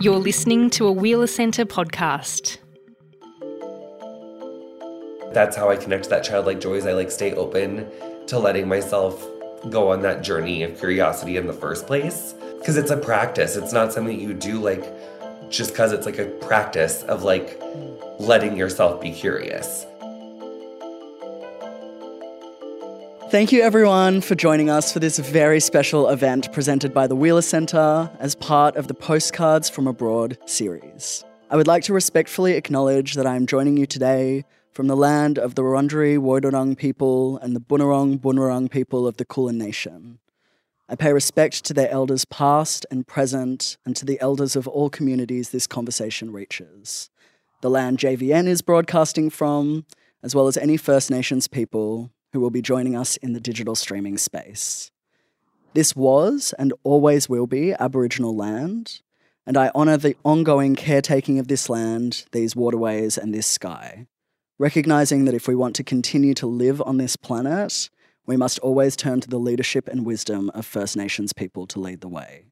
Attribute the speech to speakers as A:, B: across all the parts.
A: You're listening to a Wheeler Centre podcast.
B: That's how I connect to that childlike joy is I like stay open to letting myself go on that journey of curiosity in the first place. Because it's a practice. It's not something you do like just because it's like a practice of like letting yourself be curious.
C: Thank you, everyone, for joining us for this very special event presented by the Wheeler Centre as part of the Postcards from Abroad series. I would like to respectfully acknowledge that I am joining you today from the land of the Wurundjeri Woiwurrung people and the Bunurong Bunurong people of the Kulin Nation. I pay respect to their elders past and present and to the elders of all communities this conversation reaches. The land JVN is broadcasting from, as well as any First Nations people who will be joining us in the digital streaming space. This was and always will be Aboriginal land, and I honour the ongoing caretaking of this land, these waterways, and this sky, recognising that if we want to continue to live on this planet, we must always turn to the leadership and wisdom of First Nations people to lead the way.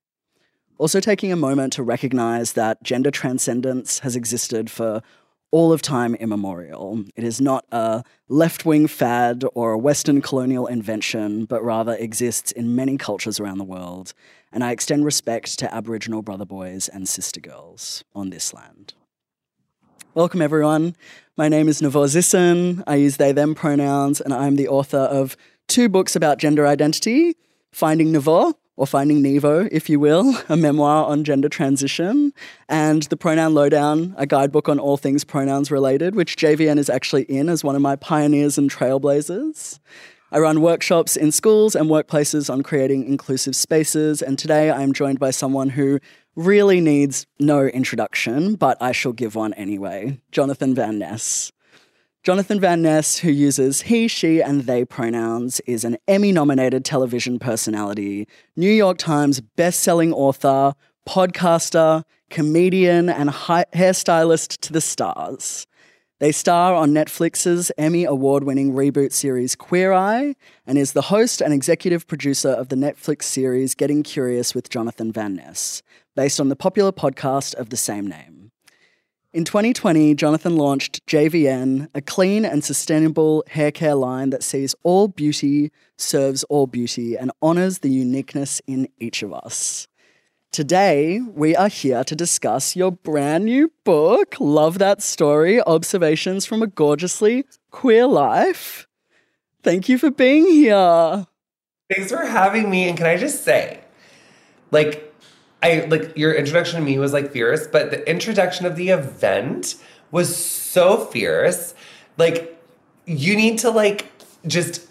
C: Also, taking a moment to recognise that gender transcendence has existed for all of time immemorial. It is not a left wing fad or a Western colonial invention, but rather exists in many cultures around the world. And I extend respect to Aboriginal brother boys and sister girls on this land. Welcome, everyone. My name is Nevo Zisin. I use they, them pronouns, and I'm the author of two books about gender identity Finding Nevo or Finding Nevo, if you will, a memoir on gender transition, and The Pronoun Lowdown, a guidebook on all things pronouns related, which JVN is actually in as one of my pioneers and trailblazers. I run workshops in schools and workplaces on creating inclusive spaces, and today I'm joined by someone who really needs no introduction, but I shall give one anyway Jonathan Van Ness. Jonathan Van Ness, who uses he, she, and they pronouns, is an Emmy nominated television personality, New York Times best-selling author, podcaster, comedian, and hi- hairstylist to the stars. They star on Netflix's Emmy award winning reboot series Queer Eye and is the host and executive producer of the Netflix series Getting Curious with Jonathan Van Ness, based on the popular podcast of the same name. In 2020, Jonathan launched JVN, a clean and sustainable hair care line that sees all beauty, serves all beauty, and honors the uniqueness in each of us. Today, we are here to discuss your brand new book, Love That Story Observations from a Gorgeously Queer Life. Thank you for being here.
B: Thanks for having me. And can I just say, like, I like your introduction to me was like fierce, but the introduction of the event was so fierce. Like you need to like just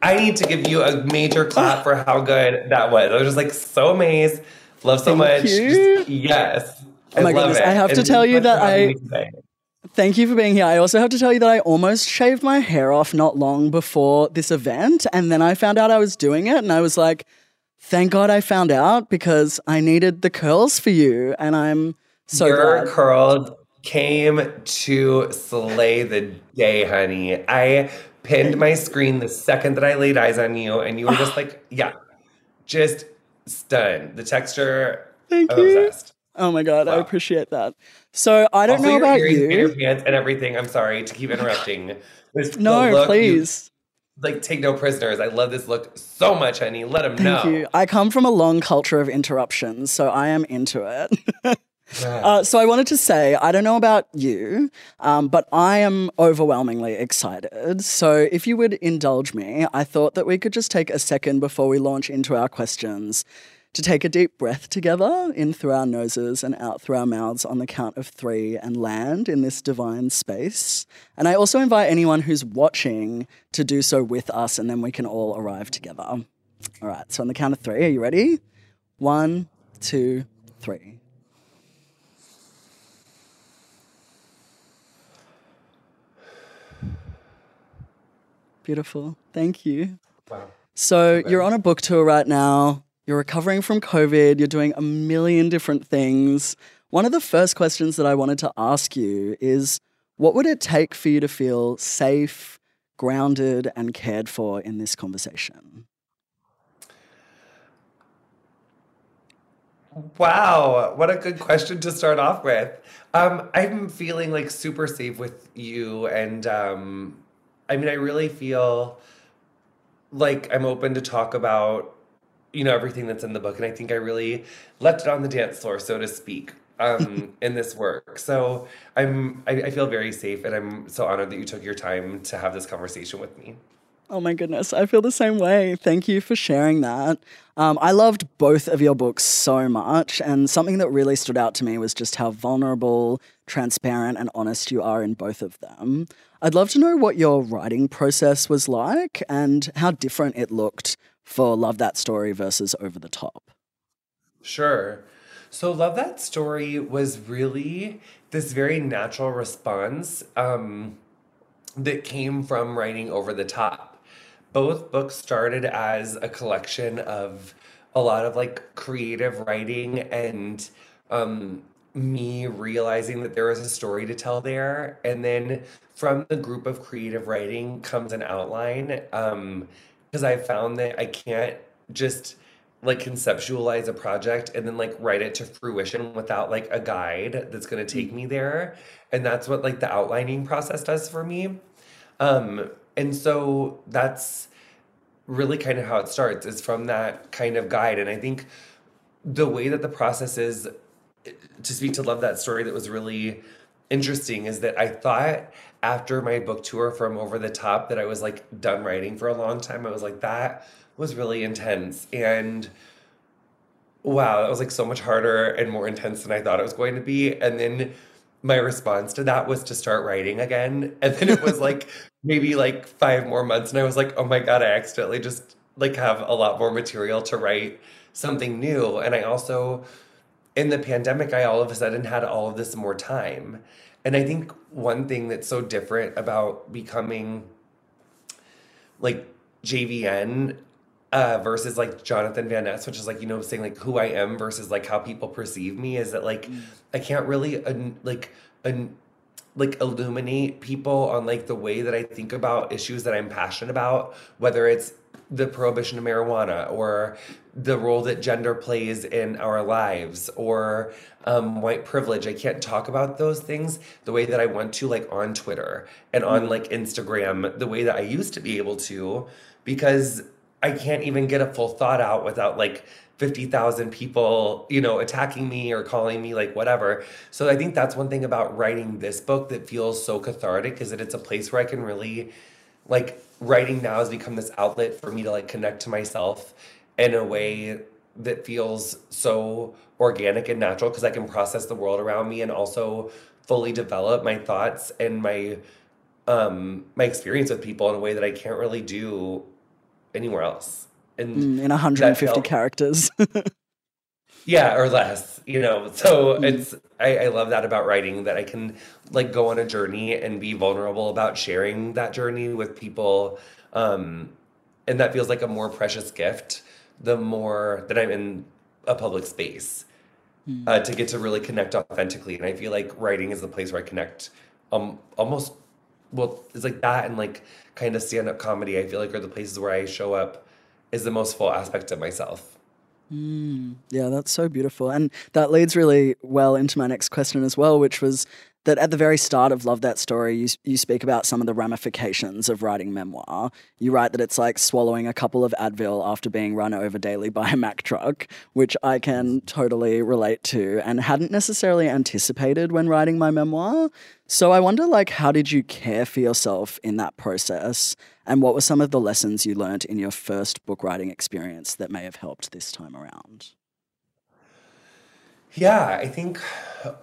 B: I need to give you a major clap for how good that was. I was just like so amazed. Love so
C: Thank
B: much.
C: you.
B: Just, yes.
C: Oh my
B: I love
C: goodness,
B: it.
C: I have to tell you that I- Thank you for being here. I also have to tell you that I almost shaved my hair off not long before this event. And then I found out I was doing it and I was like, thank God I found out because I needed the curls for you. And I'm so
B: Your
C: glad.
B: curls came to slay the day, honey. I pinned my screen the second that I laid eyes on you, and you were just like, yeah, just stunned. The texture,
C: Thank
B: I'm
C: you.
B: obsessed.
C: Oh my God, I appreciate that. So I don't
B: also,
C: know
B: your
C: about
B: earrings and your
C: you.
B: pants and everything. I'm sorry to keep interrupting.
C: No,
B: look, you-
C: please.
B: Like, take no prisoners. I love this look so much, honey. Let them know.
C: Thank you. I come from a long culture of interruptions, so I am into it. Uh, so I wanted to say, I don't know about you, um, but I am overwhelmingly excited. So if you would indulge me, I thought that we could just take a second before we launch into our questions to take a deep breath together in through our noses and out through our mouths on the count of three and land in this divine space. And I also invite anyone who's watching to do so with us, and then we can all arrive together. All right, so on the count of three, are you ready? One, two, three. Beautiful. Thank you.
B: wow.
C: So you're on a book tour right now. You're recovering from COVID. You're doing a million different things. One of the first questions that I wanted to ask you is what would it take for you to feel safe, grounded, and cared for in this conversation?
B: Wow, what a good question to start off with. Um, I'm feeling like super safe with you, and um, I mean, I really feel like I'm open to talk about, you know, everything that's in the book, and I think I really left it on the dance floor, so to speak, um, in this work. So I'm, I, I feel very safe, and I'm so honored that you took your time to have this conversation with me.
C: Oh my goodness, I feel the same way. Thank you for sharing that. Um, I loved both of your books so much, and something that really stood out to me was just how vulnerable, transparent, and honest you are in both of them. I'd love to know what your writing process was like and how different it looked for Love That Story versus Over the Top.
B: Sure. So, Love That Story was really this very natural response um, that came from writing Over the Top both books started as a collection of a lot of like creative writing and um, me realizing that there was a story to tell there. And then from the group of creative writing comes an outline. Because I found that I can't just like conceptualize a project and then like write it to fruition without like a guide that's going to take me there. And that's what like the outlining process does for me. Um, and so that's really kind of how it starts is from that kind of guide. And I think the way that the process is to speak to love that story that was really interesting is that I thought after my book tour from Over the Top that I was like done writing for a long time. I was like, that was really intense. And wow, that was like so much harder and more intense than I thought it was going to be. And then my response to that was to start writing again. And then it was like maybe like five more months. And I was like, oh my God, I accidentally just like have a lot more material to write something new. And I also, in the pandemic, I all of a sudden had all of this more time. And I think one thing that's so different about becoming like JVN uh, versus like Jonathan Van Ness, which is like you know saying like who I am versus like how people perceive me is that like mm. I can't really uh, like uh, like illuminate people on like the way that I think about issues that I'm passionate about, whether it's the prohibition of marijuana or the role that gender plays in our lives or um, white privilege. I can't talk about those things the way that I want to, like on Twitter and on like Instagram, the way that I used to be able to, because I can't even get a full thought out without like 50,000 people, you know, attacking me or calling me like whatever. So I think that's one thing about writing this book that feels so cathartic is that it's a place where I can really like writing now has become this outlet for me to like connect to myself in a way that feels so organic and natural because I can process the world around me and also fully develop my thoughts and my um my experience with people in a way that I can't really do anywhere else.
C: And mm, in 150 felt, characters.
B: yeah, or less, you know. So mm. it's I, I love that about writing that I can like go on a journey and be vulnerable about sharing that journey with people. Um, and that feels like a more precious gift the more that I'm in a public space. Mm. Uh, to get to really connect authentically. And I feel like writing is the place where I connect um almost well, it's like that and like kind of stand up comedy, I feel like are the places where I show up is the most full aspect of myself.
C: Mm, yeah, that's so beautiful. And that leads really well into my next question as well, which was that at the very start of Love That Story, you, you speak about some of the ramifications of writing memoir. You write that it's like swallowing a couple of Advil after being run over daily by a Mack truck, which I can totally relate to and hadn't necessarily anticipated when writing my memoir. So I wonder, like, how did you care for yourself in that process? And what were some of the lessons you learned in your first book writing experience that may have helped this time around?
B: Yeah, I think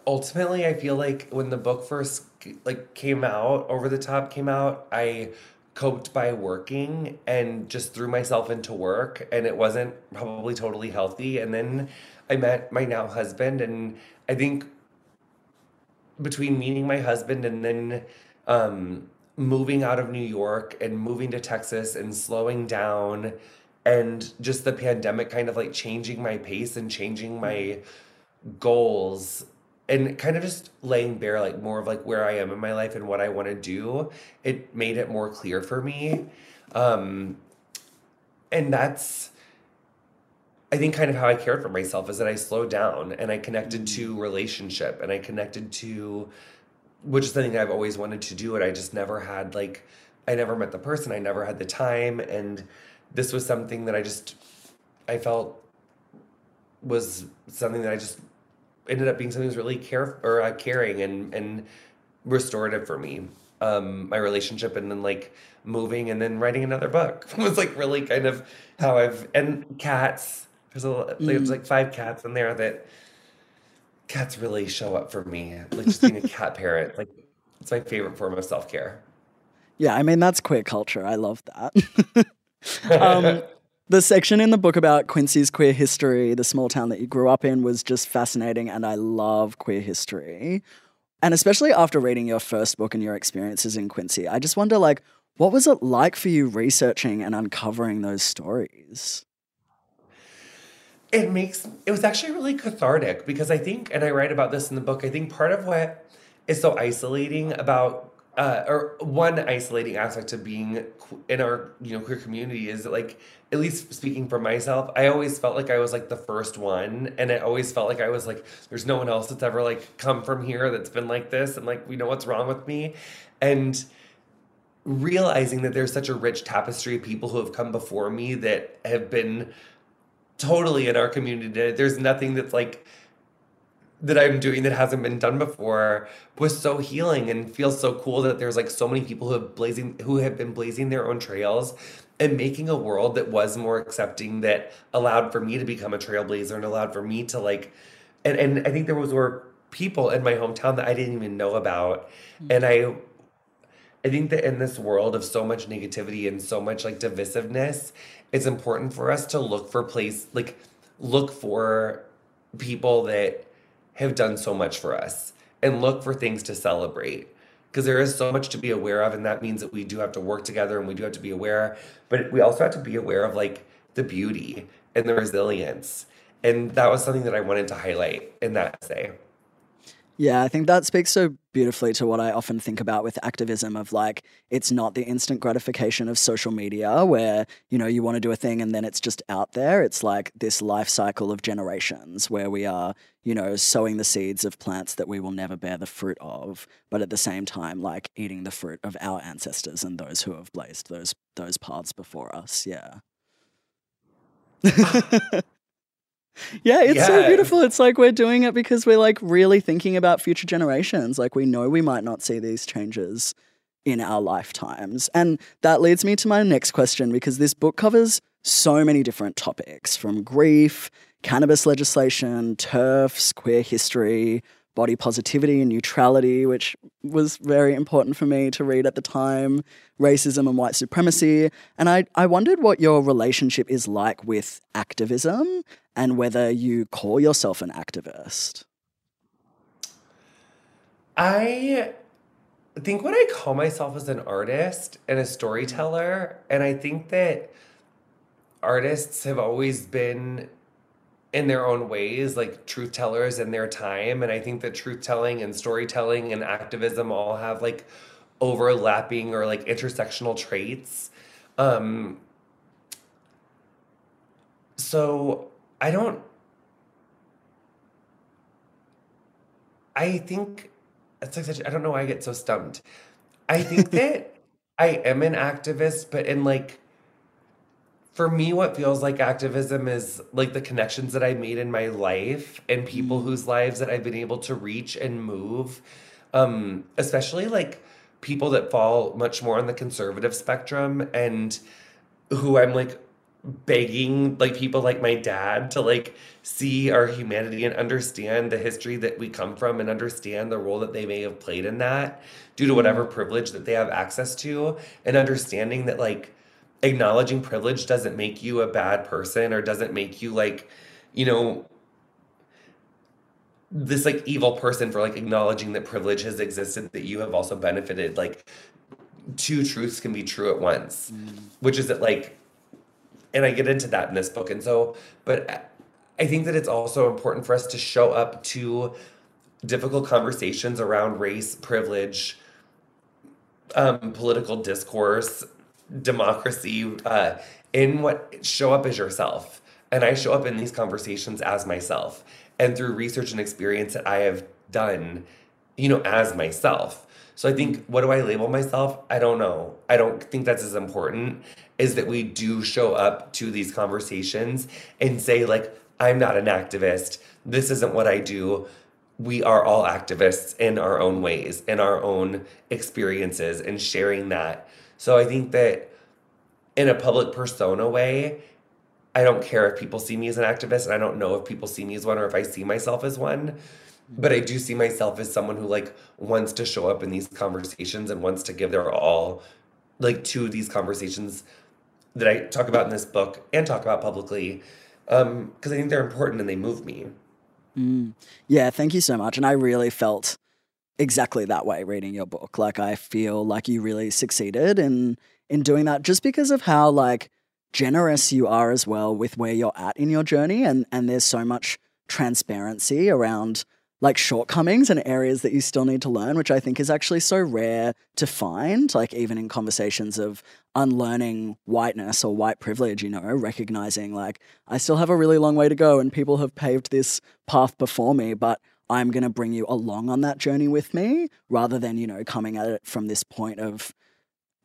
B: ultimately I feel like when the book first like came out, Over the Top came out, I coped by working and just threw myself into work and it wasn't probably totally healthy and then I met my now husband and I think between meeting my husband and then um, moving out of New York and moving to Texas and slowing down and just the pandemic kind of like changing my pace and changing my goals and kind of just laying bare like more of like where I am in my life and what I want to do, it made it more clear for me. Um and that's I think kind of how I cared for myself is that I slowed down and I connected to relationship and I connected to which is something I've always wanted to do and I just never had like I never met the person, I never had the time and this was something that I just I felt was something that I just ended up being something that was really care or uh, caring and and restorative for me. Um, my relationship and then like moving and then writing another book was like really kind of how I've and cats. There's a there's like five cats in there that cats really show up for me. Like just being a cat parent, like it's my favorite form of self care.
C: Yeah, I mean that's queer culture. I love that. um, the section in the book about Quincy's queer history, the small town that you grew up in, was just fascinating, and I love queer history. And especially after reading your first book and your experiences in Quincy, I just wonder, like, what was it like for you researching and uncovering those stories?
B: It makes it was actually really cathartic because I think, and I write about this in the book. I think part of what is so isolating about uh, or one isolating aspect of being in our you know queer community is that like at least speaking for myself i always felt like i was like the first one and i always felt like i was like there's no one else that's ever like come from here that's been like this and like we know what's wrong with me and realizing that there's such a rich tapestry of people who have come before me that have been totally in our community there's nothing that's like that I'm doing that hasn't been done before was so healing and feels so cool that there's like so many people who have blazing who have been blazing their own trails and making a world that was more accepting that allowed for me to become a trailblazer and allowed for me to like and and I think there was were people in my hometown that I didn't even know about mm-hmm. and I I think that in this world of so much negativity and so much like divisiveness it's important for us to look for place like look for people that have done so much for us and look for things to celebrate. Because there is so much to be aware of and that means that we do have to work together and we do have to be aware but we also have to be aware of like the beauty and the resilience. And that was something that i wanted to highlight in that essay
C: yeah, I think that speaks so beautifully to what I often think about with activism of like it's not the instant gratification of social media where, you know, you want to do a thing and then it's just out there. It's like this life cycle of generations where we are, you know, sowing the seeds of plants that we will never bear the fruit of, but at the same time like eating the fruit of our ancestors and those who have blazed those those paths before us. Yeah. Ah. Yeah, it's so beautiful. It's like we're doing it because we're like really thinking about future generations. Like we know we might not see these changes in our lifetimes. And that leads me to my next question because this book covers so many different topics from grief, cannabis legislation, TERFs, queer history, body positivity and neutrality, which was very important for me to read at the time, racism and white supremacy. And I, I wondered what your relationship is like with activism and whether you call yourself an activist.
B: I think what I call myself as an artist and a storyteller, and I think that artists have always been in their own ways like truth tellers in their time. And i think that truth telling and storytelling and activism all have like overlapping or like intersectional traits. Um so i don't i think it's like such i don't know why i get so stumped. I think that i am an activist but in like for me, what feels like activism is like the connections that I made in my life and people mm. whose lives that I've been able to reach and move. Um, especially like people that fall much more on the conservative spectrum and who I'm like begging like people like my dad to like see our humanity and understand the history that we come from and understand the role that they may have played in that due to whatever mm. privilege that they have access to and understanding that like acknowledging privilege doesn't make you a bad person or doesn't make you like, you know, this like evil person for like acknowledging that privilege has existed that you have also benefited like two truths can be true at once mm. which is that like and i get into that in this book and so but i think that it's also important for us to show up to difficult conversations around race privilege um, political discourse democracy uh, in what show up as yourself And I show up in these conversations as myself and through research and experience that I have done, you know, as myself. So I think, what do I label myself? I don't know. I don't think that's as important is that we do show up to these conversations and say, like, I'm not an activist. This isn't what I do. We are all activists in our own ways, in our own experiences, and sharing that. So I think that in a public persona way, I don't care if people see me as an activist, and I don't know if people see me as one or if I see myself as one. But I do see myself as someone who like wants to show up in these conversations and wants to give their all like to these conversations that I talk about in this book and talk about publicly because um, I think they're important and they move me.
C: Mm. Yeah, thank you so much. And I really felt exactly that way reading your book. Like I feel like you really succeeded in in doing that just because of how like generous you are as well with where you're at in your journey and and there's so much transparency around like shortcomings and areas that you still need to learn, which I think is actually so rare to find, like even in conversations of unlearning whiteness or white privilege, you know, recognizing like I still have a really long way to go and people have paved this path before me, but I'm going to bring you along on that journey with me rather than, you know, coming at it from this point of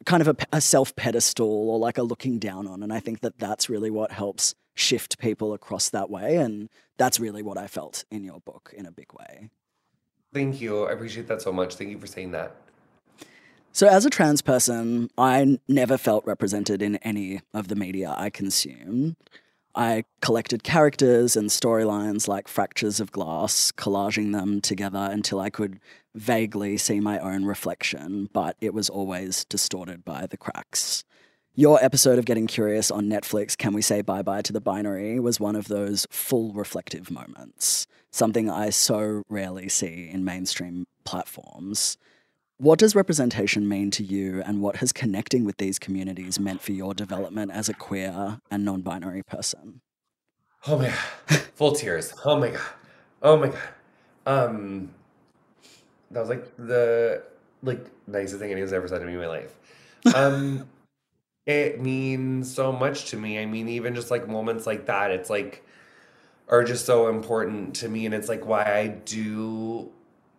C: kind of a, a self pedestal or like a looking down on. And I think that that's really what helps shift people across that way. And that's really what I felt in your book in a big way.
B: Thank you. I appreciate that so much. Thank you for saying that.
C: So, as a trans person, I never felt represented in any of the media I consumed. I collected characters and storylines like fractures of glass, collaging them together until I could vaguely see my own reflection, but it was always distorted by the cracks. Your episode of Getting Curious on Netflix, Can We Say Bye Bye to the Binary, was one of those full reflective moments, something I so rarely see in mainstream platforms. What does representation mean to you, and what has connecting with these communities meant for your development as a queer and non binary person?
B: Oh my God. Full tears. Oh my God. Oh my God. Um, that was like the like nicest thing anyone's ever said to me in my life. Um, it means so much to me. I mean, even just like moments like that, it's like are just so important to me and it's like why I do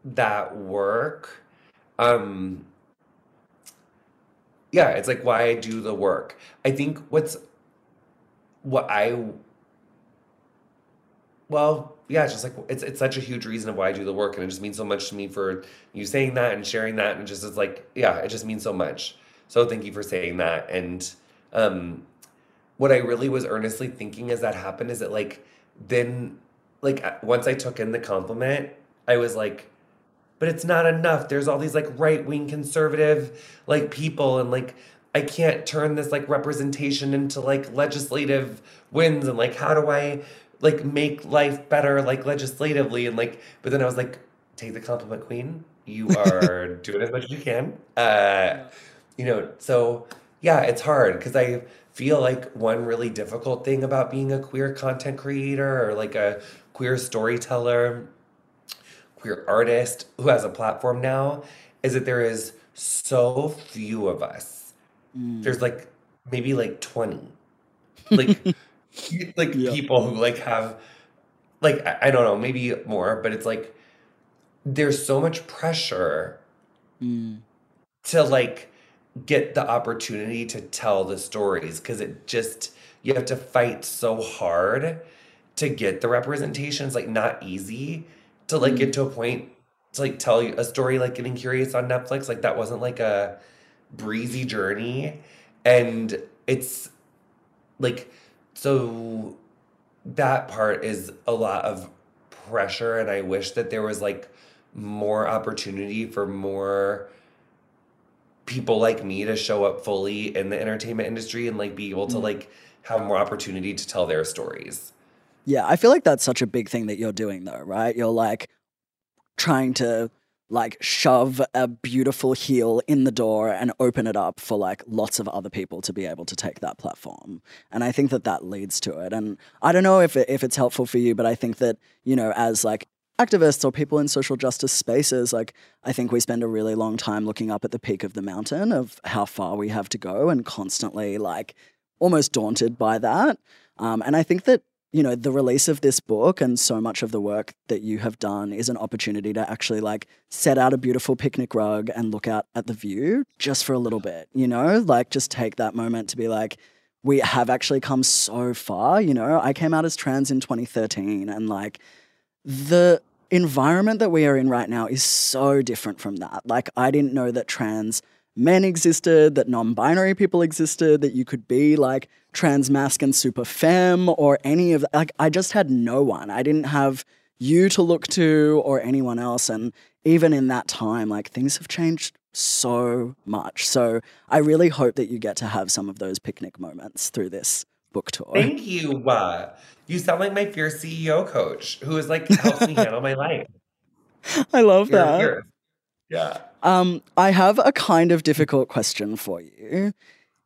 B: that work. Um yeah, it's like why I do the work. I think what's what I well, yeah, it's just like it's it's such a huge reason of why I do the work, and it just means so much to me for you saying that and sharing that, and just it's like yeah, it just means so much. So thank you for saying that. And um, what I really was earnestly thinking as that happened is that like then like once I took in the compliment, I was like, but it's not enough. There's all these like right wing conservative like people and like I can't turn this like representation into like legislative wins and like how do I like make life better like legislatively and like but then I was like take the compliment queen you are doing as much as you can uh you know, so yeah, it's hard because I feel like one really difficult thing about being a queer content creator or like a queer storyteller, queer artist who has a platform now is that there is so few of us. Mm. There's like maybe like 20. Like like yeah. people who like have like I, I don't know, maybe more, but it's like there's so much pressure mm. to like get the opportunity to tell the stories because it just you have to fight so hard to get the representations like not easy to like get to a point to like tell you a story like getting curious on Netflix. Like that wasn't like a breezy journey. And it's like so that part is a lot of pressure and I wish that there was like more opportunity for more people like me to show up fully in the entertainment industry and like be able to mm. like have more opportunity to tell their stories.
C: Yeah, I feel like that's such a big thing that you're doing though, right? You're like trying to like shove a beautiful heel in the door and open it up for like lots of other people to be able to take that platform and i think that that leads to it and i don't know if, it, if it's helpful for you but i think that you know as like activists or people in social justice spaces, like I think we spend a really long time looking up at the peak of the mountain of how far we have to go and constantly like almost daunted by that. Um, and I think that you know, the release of this book and so much of the work that you have done is an opportunity to actually like set out a beautiful picnic rug and look out at the view just for a little bit, you know, like just take that moment to be like, we have actually come so far. You know, I came out as trans in 2013 and like the environment that we are in right now is so different from that. Like, I didn't know that trans men existed, that non binary people existed, that you could be like trans masc and super femme or any of that. Like, I just had no one. I didn't have you to look to or anyone else. And even in that time, like, things have changed so much. So I really hope that you get to have some of those picnic moments through this book tour.
B: Thank you. Uh, you sound like my fierce CEO coach who is like helps me handle my life.
C: I love You're that.
B: Yeah.
C: Um, I have a kind of difficult question for you.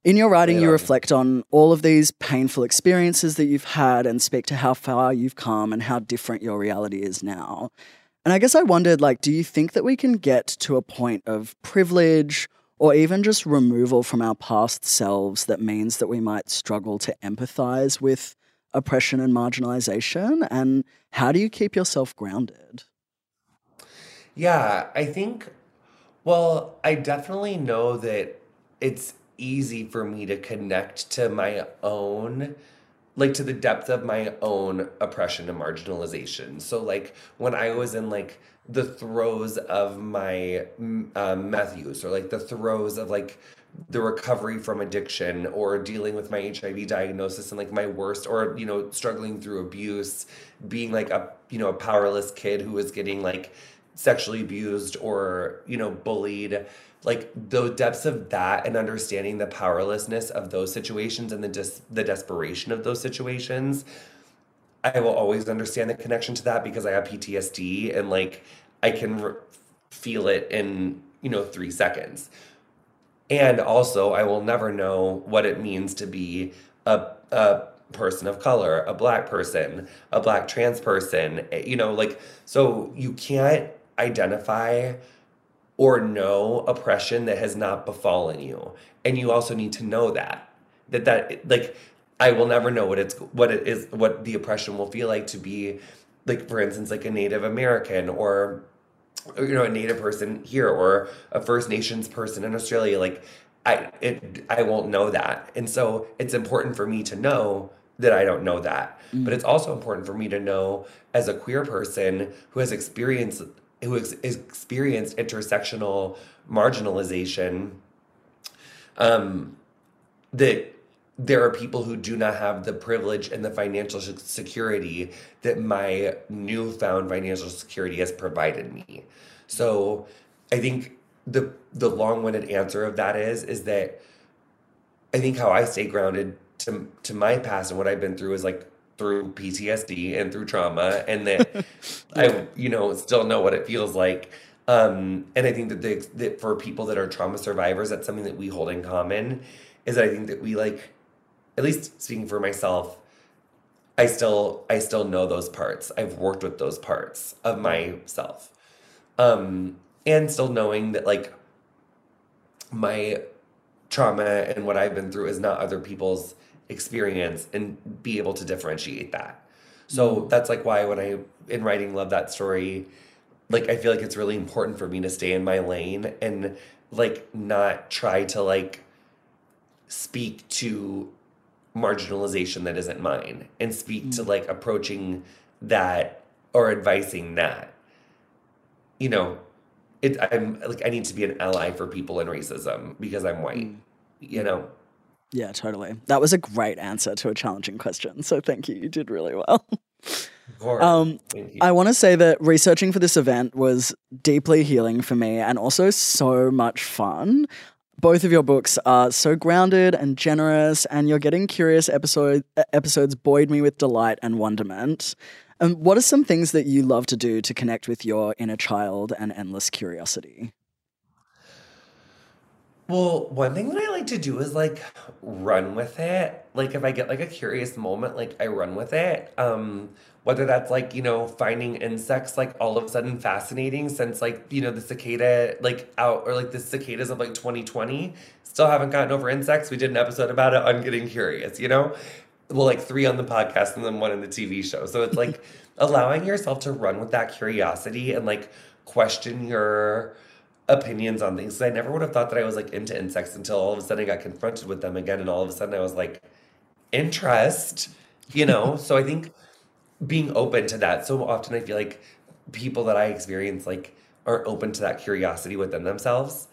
C: In your writing, yeah. you reflect on all of these painful experiences that you've had and speak to how far you've come and how different your reality is now. And I guess I wondered like, do you think that we can get to a point of privilege or even just removal from our past selves that means that we might struggle to empathize with oppression and marginalization? And how do you keep yourself grounded?
B: Yeah, I think, well, I definitely know that it's easy for me to connect to my own like to the depth of my own oppression and marginalization. So like when I was in like the throes of my um, meth use or like the throes of like the recovery from addiction or dealing with my HIV diagnosis and like my worst or you know struggling through abuse being like a you know a powerless kid who was getting like sexually abused or you know bullied like the depths of that and understanding the powerlessness of those situations and the dis- the desperation of those situations I will always understand the connection to that because I have PTSD and like I can re- feel it in, you know, 3 seconds. And also, I will never know what it means to be a, a person of color, a black person, a black trans person, eh, you know, like, so you can't identify or know oppression that has not befallen you. And you also need to know that, that, that, like, I will never know what it's what it is what the oppression will feel like to be like for instance like a Native American or, you know a Native person here or a First Nations person in Australia like I it I won't know that and so it's important for me to know that I don't know that mm. but it's also important for me to know as a queer person who has experienced who has experienced intersectional marginalization um that there are people who do not have the privilege and the financial security that my newfound financial security has provided me. So I think the the long-winded answer of that is is that I think how I stay grounded to to my past and what I've been through is like through PTSD and through trauma and that I you know still know what it feels like um, and I think that, the, that for people that are trauma survivors that's something that we hold in common is that I think that we like at least speaking for myself, I still I still know those parts. I've worked with those parts of myself. Um and still knowing that like my trauma and what I've been through is not other people's experience and be able to differentiate that. So mm-hmm. that's like why when I in writing love that story like I feel like it's really important for me to stay in my lane and like not try to like speak to marginalization that isn't mine and speak mm. to like approaching that or advising that you know it i'm like i need to be an ally for people in racism because i'm white mm. you know
C: yeah totally. That was a great answer to a challenging question so thank you. You did really well. Um, I want to say that researching for this event was deeply healing for me and also so much fun. Both of your books are so grounded and generous, and your Getting Curious episode episodes buoyed me with delight and wonderment. Um, what are some things that you love to do to connect with your inner child and endless curiosity?
B: Well, one thing that I like to do is like run with it. Like if I get like a curious moment, like I run with it. Um whether that's like, you know, finding insects like all of a sudden fascinating since like, you know, the cicada like out or like the cicadas of like 2020. Still haven't gotten over insects. We did an episode about it on getting curious, you know? well, like three on the podcast and then one in the TV show. So it's like allowing yourself to run with that curiosity and like question your opinions on things. I never would have thought that I was like into insects until all of a sudden I got confronted with them again, and all of a sudden I was like, interest, you know? so I think being open to that. So often I feel like people that I experience like aren't open to that curiosity within themselves.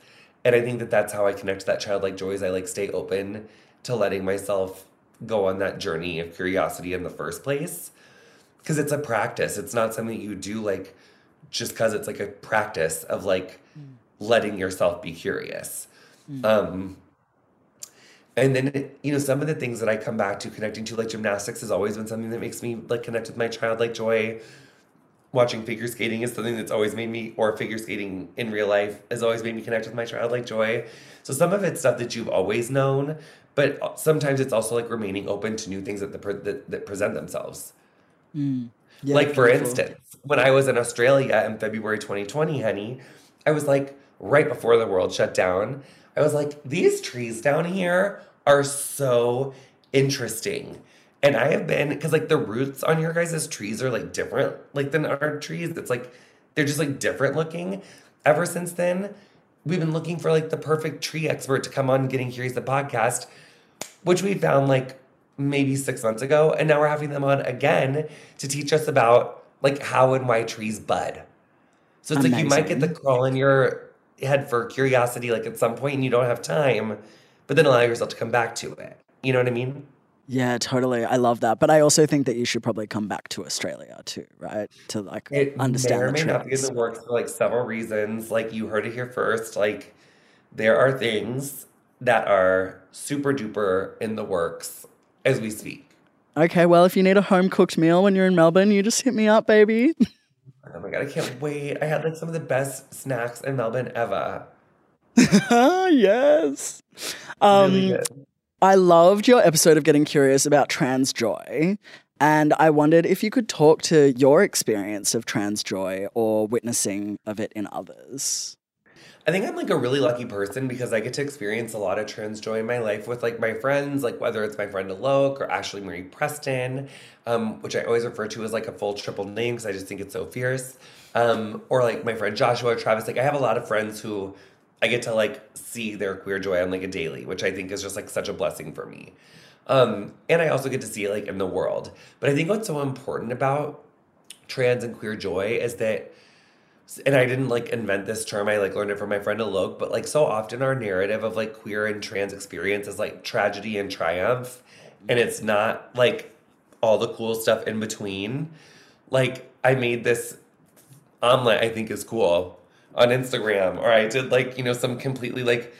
B: And I think that that's how I connect to that childlike joy is I like stay open to letting myself go on that journey of curiosity in the first place. Cause it's a practice. It's not something you do like just because it's like a practice of like hmm. Letting yourself be curious. Um, and then you know some of the things that I come back to connecting to like gymnastics has always been something that makes me like connect with my childlike joy. Watching figure skating is something that's always made me, or figure skating in real life has always made me connect with my childlike joy. So some of it's stuff that you've always known, but sometimes it's also like remaining open to new things that the pre- that, that present themselves.
C: Yeah,
B: like for
C: beautiful.
B: instance, when I was in Australia in February 2020, honey, I was like right before the world shut down. I was like, these trees down here are so interesting. And I have been because like the roots on your guys' trees are like different like than our trees. It's like they're just like different looking. Ever since then, we've been looking for like the perfect tree expert to come on Getting Curious the podcast, which we found like maybe six months ago. And now we're having them on again to teach us about like how and why trees bud. So it's like you might get the
C: Amazing.
B: crawl in your head for curiosity like at some point and you don't have time, but then allow yourself to come back to it. You know what I mean?
C: Yeah, totally. I love that. But I also think that you should probably come back to Australia too, right? To like
B: It
C: understand
B: may or
C: the
B: may not be in the works for like several reasons. Like you heard it here first. Like there are things that are super duper in the works as we speak.
C: Okay, well, if you need a home cooked meal when you're in Melbourne, you just hit me up, baby.
B: Oh my god, I can't wait. I had like some of the best snacks in Melbourne ever.
C: yes. Um,
B: Really good.
C: I loved your episode of Getting Curious about trans joy. And I wondered if you could talk to your experience of trans joy or witnessing of it in others.
B: I think I'm like a really lucky person because I get to experience a lot of trans joy in my life with like my friends, like whether it's my friend Alok or Ashlee Marie Preston, um, which I always refer to as like a full triple name because I just think it's so fierce. Um, or like my friend Joshua or Travis. Like I have a lot of friends who I get to like see their queer joy on like a daily, which I think is just like such a blessing for me. Um, and I also get to see it like in the world. But I think what's so important about trans and queer joy is that and I didn't like invent this term. I like learned it from my friend Alok, but like so often our narrative of like queer and trans experience is like tragedy and triumph. And it's not like all the cool stuff in between. Like I made this omelet I think is cool on Instagram, or I did like, you know, some completely like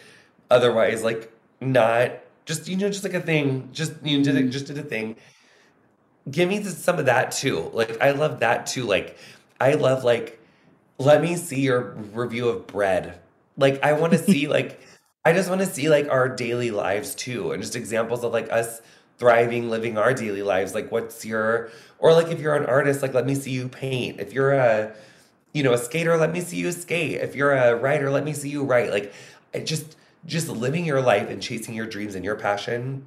B: otherwise like not just you know, just like a thing. Just you know, did it mm-hmm. just did a thing give me some of that too. Like I love that too. Like I love like let me see your review of bread. Like I want to see like I just want to see like our daily lives too and just examples of like us thriving living our daily lives. Like what's your or like if you're an artist like let me see you paint. If you're a you know a skater let me see you skate. If you're a writer let me see you write. Like I just just living your life and chasing your dreams and your passion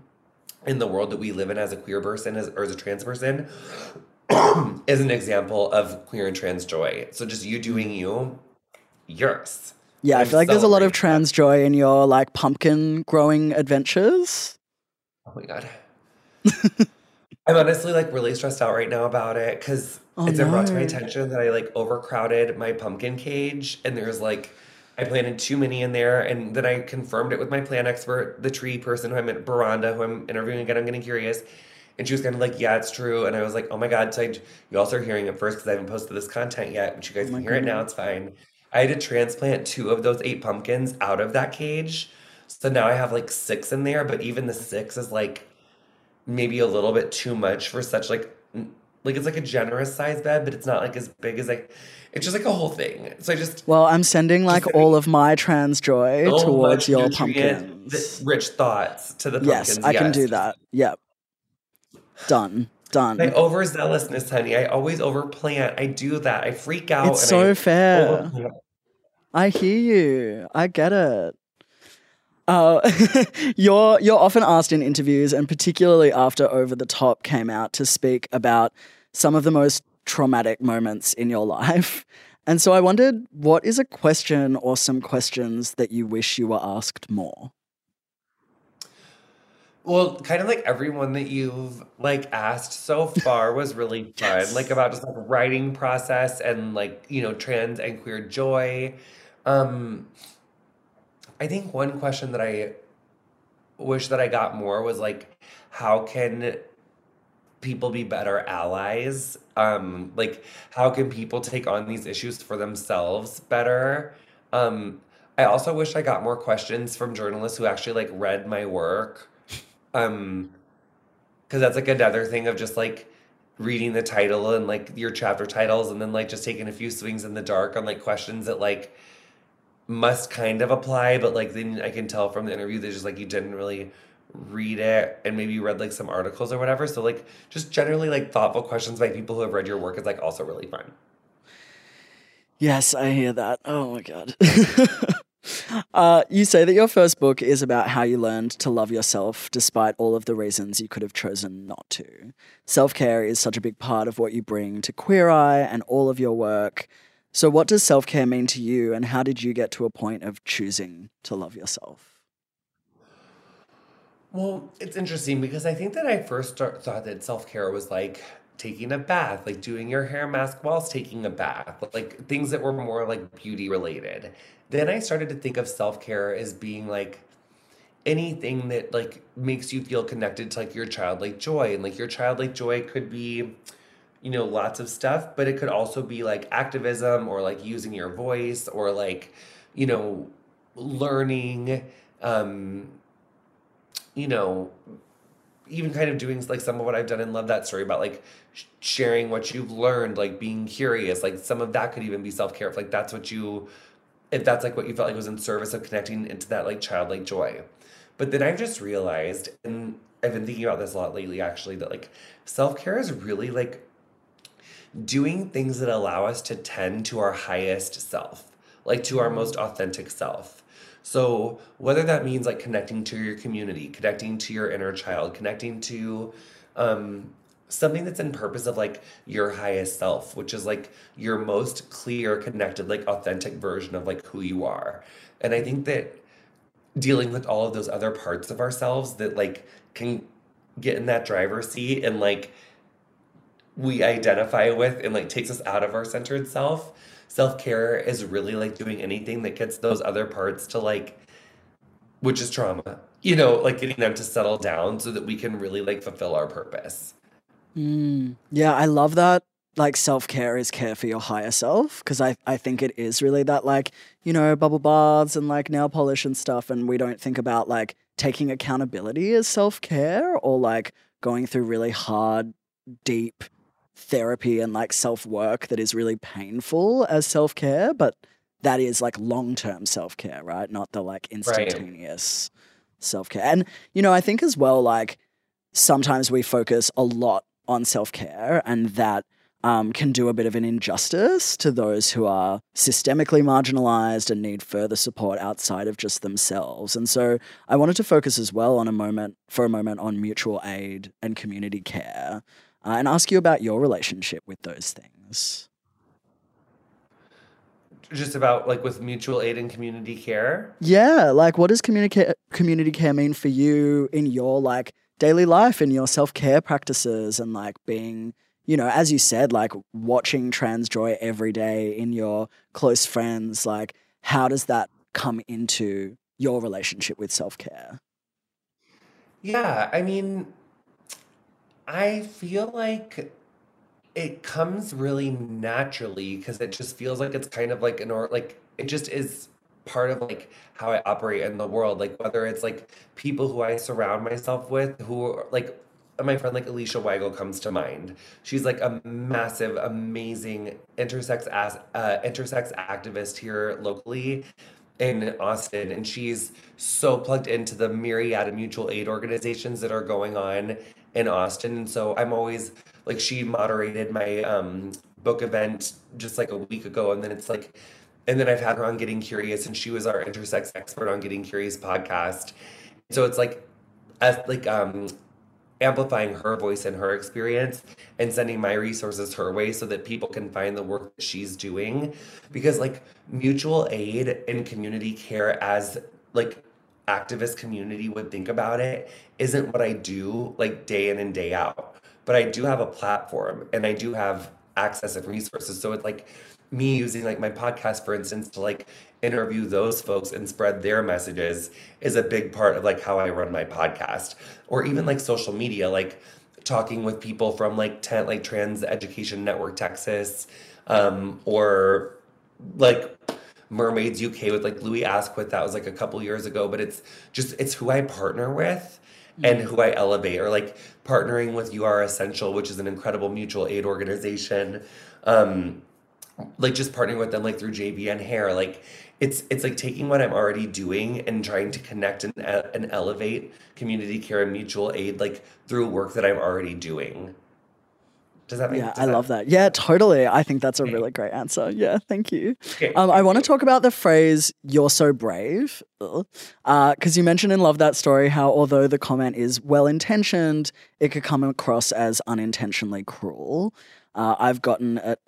B: in the world that we live in as a queer person as, or as a trans person is an example of queer and trans joy. So just you doing you, yours.
C: Yeah, I
B: I'm
C: feel like there's a lot of trans joy in your like pumpkin growing adventures.
B: Oh my god. I'm honestly like really stressed out right now about it because
C: Oh,
B: it's been brought to my attention that I like overcrowded my pumpkin cage and there's like I planted too many in there and then I confirmed it with my plant expert, the tree person who I'm at Baranda, who I'm interviewing again. I'm getting curious. And she was kind of like, yeah, it's true. And I was like, oh my God. So I, you also are hearing it first because I haven't posted this content yet, but you guys
C: Oh
B: can hear it now. It's fine. I had to transplant two of those eight pumpkins out of that cage. So now I have like six in there, but even the six is like maybe a little bit too much for such like like it's like a generous size bed, but it's not like as big as like it's just like a whole thing. So I just
C: Well, I'm sending like
B: Just-
C: all of my trans joy
B: so
C: towards your pumpkins.
B: rich thoughts to the pumpkins.
C: yes, I can do that. Yep. Done. Done.
B: My overzealousness, honey. I always overplant. I do that. I freak out.
C: It's so
B: I
C: fair. I hear you. I get it. Uh, you're you're often asked in interviews, and particularly after Over the Top came out, to speak about some of the most traumatic moments in your life. And so I wondered, what is a question or some questions that you wish you were asked more?
B: Well, kind of like everyone that you've like asked so far was really fun.
C: Yes.
B: Like about just like writing process and like, you know, trans and queer joy. Um I think one question that I wish that I got more was like how can people be better allies? Um like how can people take on these issues for themselves better? Um I also wish I got more questions from journalists who actually like read my work. Um because that's like another thing of just like reading the title and like your chapter titles and then like just taking a few swings in the dark on like questions that like must kind of apply but like then i can tell from the interview that just like you didn't really read it and maybe you read like some articles or whatever so like just generally like thoughtful questions by people who have read your work is like also really fun
C: Yes, I hear that. Oh my god. uh, you say that your first book is about how you learned to love yourself despite all of the reasons you could have chosen not to. Self care is such a big part of what you bring to Queer Eye and all of your work. So, what does self care mean to you, and how did you get to a point of choosing to love yourself?
B: Well, it's interesting because I think that I first start, thought that self care was like taking a bath, like doing your hair mask whilst taking a bath, like things that were more like beauty related. Then I started to think of self care as being like anything that like makes you feel connected to like your childlike joy. And like your childlike joy could be, you know, lots of stuff, but it could also be like activism or like using your voice or like, you know, learning. Um, you know, even kind of doing like some of what I've done and love that story about like sh- sharing what you've learned, like being curious, like some of that could even be self care like that's what you, if that's like what you felt like was in service of connecting into that like childlike joy. But then I've just realized, and I've been thinking about this a lot lately actually, that like self care is really like doing things that allow us to tend to our highest self, like to our most authentic self. So, whether that means like connecting to your community, connecting to your inner child, connecting to um, something that's in purpose of like your highest self, which is like your most clear, connected, like authentic version of like who you are. And I think that dealing with all of those other parts of ourselves that like can get in that driver's seat and like we identify with and like takes us out of our centered self. Self care is really like doing anything that gets those other parts to like, which is trauma, you know, like getting them to settle down so that we can really like fulfill our purpose.
C: Mm, yeah, I love that. Like self care is care for your higher self because I, I think it is really that like you know bubble baths and like nail polish and stuff and we don't think about like taking accountability as self care or like going through really hard deep therapy and like self work that is really painful as self care, but that is like long term self care, right? Not the like instantaneous self care. And, you know, I think as well, like sometimes we focus a lot on self care and that. Um, can do a bit of an injustice to those who are systemically marginalized and need further support outside of just themselves. And so I wanted to focus as well on a moment for a moment on mutual aid and community care uh, and ask you about your relationship with those things.
B: Just about like with mutual aid and community care.
C: Yeah, like what does communica- community care mean for you in your like daily life, and your self care practices, and like being, you know, as you said, like watching trans joy every day in your close friends. Like, how does that come into your relationship with self care?
B: Yeah, I mean, I feel like it comes really naturally because it just feels like it's kind of like an or like it just is part of like how I operate in the world. Like whether it's like people who I surround myself with who are like my friend like Alicia Weigel comes to mind. She's like a massive, amazing intersex as uh, intersex activist here locally in Austin, and she's so plugged into the myriad of mutual aid organizations that are going on in Austin. And so I'm always like she moderated my um, book event just like a week ago, and then it's like And then I've had her on Getting Curious, and she was our intersex expert on Getting Curious podcast. So it's like, as like um, amplifying her voice and her experience and sending my resources her way so that people can find the work that she's doing. Because like mutual aid and community care as like activist community would think about it isn't what I do like day in and day out. But I do have a platform and I do have access and resources. So it's like me using like my podcast for instance to like interview those folks and spread their messages is a big part of like how I run my podcast. Or even like social media like talking with people from like tent like trans education network texas um or like mermaids uk with like Lui Asquith that was like a couple years ago but it's just it's who i partner with and who i elevate. Or like partnering with you are essential which is an incredible mutual aid organization. Um like just partnering with them like through JVN hair like it's it's like taking what I'm already doing and trying to connect and, and elevate community care and mutual aid like through work that I'm already doing. Does that make
C: Yeah, I
B: that-
C: love that. Yeah, totally. I think that's a
B: Okay.
C: really great answer. Yeah, thank you.
B: Okay.
C: Um, I want to talk about the phrase "you're so brave," because you mentioned in "Love That Story" how although the comment is well intentioned, it could come across as unintentionally cruel. Uh, I've gotten at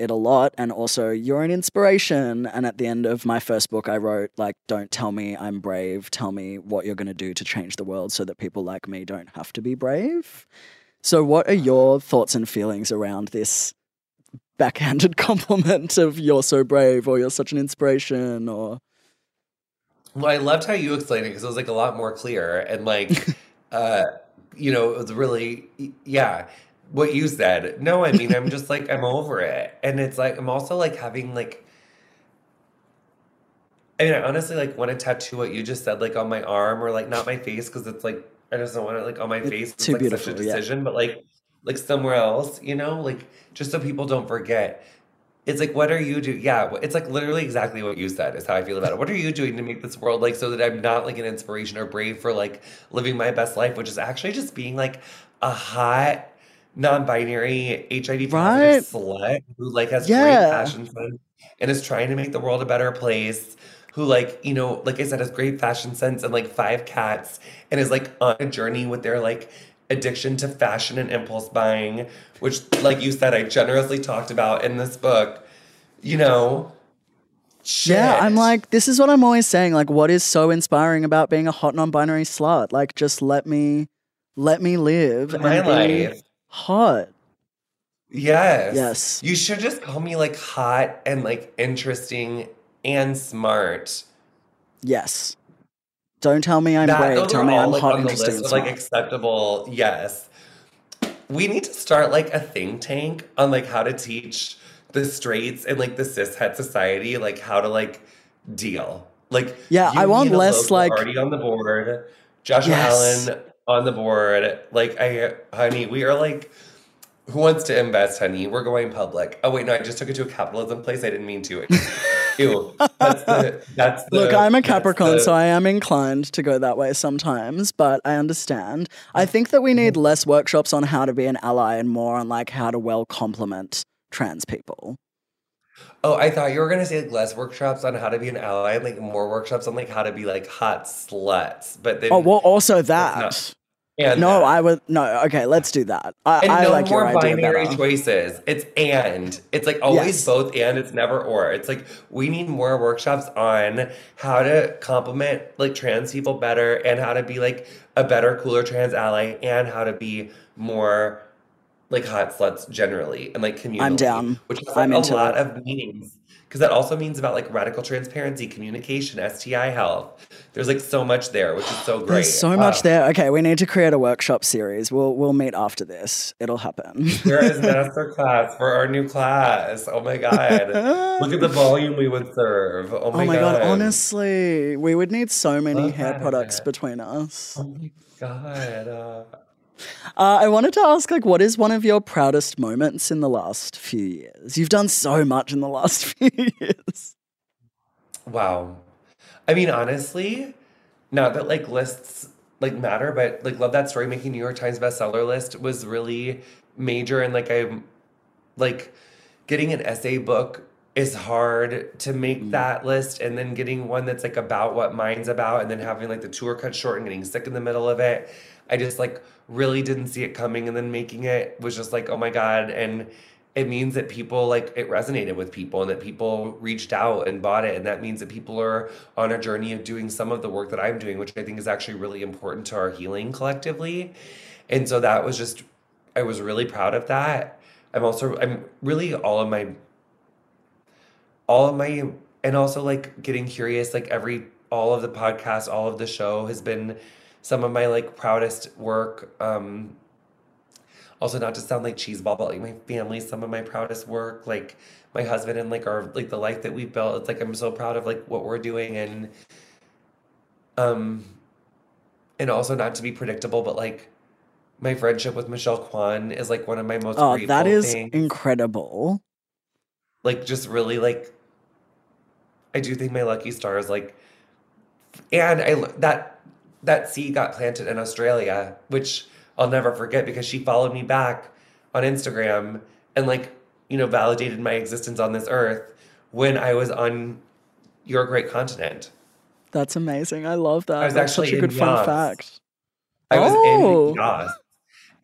C: it a lot, and also you're an inspiration. And at the end of my first book, I wrote like, "Don't tell me I'm brave. Tell me what you're going to do to change the world, so that people like me don't have to be brave." So, what are your thoughts and feelings around this backhanded compliment of "you're so brave" or "you're such an inspiration"? Or
B: Well, I loved how you explained it because it was like a lot more clear and like, uh, you know, it was really, yeah, what you said. No, I mean, I'm just like, I'm over it. And it's like, I'm also like having like, I mean, I honestly like want to tattoo what you just said, like on my arm or like not my face because it's like, I just don't want it like on my
C: It's
B: face. It's
C: too
B: like such
C: beautiful,
B: a
C: yeah.
B: decision, but like, like somewhere else, you know, like just so people don't forget. It's like, what are you doing? Yeah, it's like literally exactly what you said is how I feel about it. What are you doing to make this world like so that I'm not like an inspiration or brave for like living my best life, which is actually just being like a hot, non-binary HIV
C: Right.
B: slut who like has
C: Yeah.
B: great fashion sense and is trying to make the world a better place. Who like you know, like I said, has great fashion sense and like five cats and is like on a journey with their like addiction to fashion and impulse buying, which, like you said, I generously talked about in this book. You know,
C: yeah, I'm like, this is what I'm always saying. Like, what is so inspiring about being a hot non-binary slut? Like, just let me, let me live
B: my
C: and be
B: life.
C: Hot.
B: Yes.
C: Yes.
B: You should just call me like hot and like interesting and smart.
C: Yes. Don't tell me I'm
B: That-
C: brave. Tell me
B: all,
C: I'm
B: like,
C: hot,
B: on the
C: interesting, and
B: list of like acceptable. Yes. We need to start like a think tank on like how to teach the straights and like the cishet society like how to like deal. Like
C: Yeah, I want less, like-
B: already on the board. Joshua
C: Yes.
B: Allen on the board. Like I honey, we are like who wants to invest, honey? We're going public. Oh wait, no, I just took it to a capitalism place. I didn't mean to. Ew. That's the that's the
C: Look, I'm a Capricorn,
B: the-
C: so I am inclined to go that way sometimes, but I understand. I think that we need less workshops on how to be an ally and more on like how to well complement trans people.
B: Oh, I thought you were gonna say like less workshops on how to be an ally, like more workshops on like how to be like hot sluts. But then
C: Oh, well, also that.
B: And
C: No,
B: that.
C: I would no. Okay, let's do that. I,
B: and
C: I
B: no
C: like your
B: more binary choices. It's and. It's like always
C: Yes.
B: both and. It's never or. It's like we need more workshops on how to compliment like trans people better and how to be like a better, cooler trans ally and how to be more like hot sluts generally and like community.
C: I'm down.
B: Which is like
C: I'm
B: a
C: into
B: lot
C: it.
B: of meanings. Because that also means about like radical transparency, communication, STI health. There's like so much there, which is so great.
C: There's so much there. Okay, we need to create a workshop series. We'll we'll meet after this. It'll happen.
B: There is master class for our new class. Oh my god. Look at the volume we would serve. Oh my,
C: oh my god. honestly, we would need so many
B: Love
C: hair products between us.
B: Oh my god. Uh,
C: Uh, I wanted to ask, like, what is one of your proudest moments in the last few years? You've done so much in the last few years.
B: wow. I mean, honestly, not that like lists like matter, but like love that story making New York Times bestseller list was really major and like I'm like getting an essay book is hard to make
C: Mm.
B: that list and then getting one that's like about what mine's about and then having like the tour cut short and getting sick in the middle of it. I just like really didn't see it coming and then making it was just like, oh my God. And it means that people like it resonated with people and that people reached out and bought it. And that means that people are on a journey of doing some of the work that I'm doing, which I think is actually really important to our healing collectively. And so that was just, I was really proud of that. I'm also, I'm really all of my all of my and also like getting curious like every all of the podcasts all of the show has been some of my like proudest work um also not to sound like cheeseball but like my family some of my proudest work like my husband and like our like the life that we've built it's like i'm so proud of like what we're doing and um and also not to be predictable but like my friendship with michelle kwan is like one of my most
C: Oh, that is
B: things
C: incredible.
B: like just really like I do think my lucky stars like and I that that seed got planted in Australia, which I'll never forget because she followed me back on Instagram and like, you know, validated my existence on this earth when I was on your great continent.
C: That's amazing. I love that.
B: I was
C: That's such
B: actually
C: a good
B: in
C: fun fact.
B: I was
C: Oh.
B: in Yas.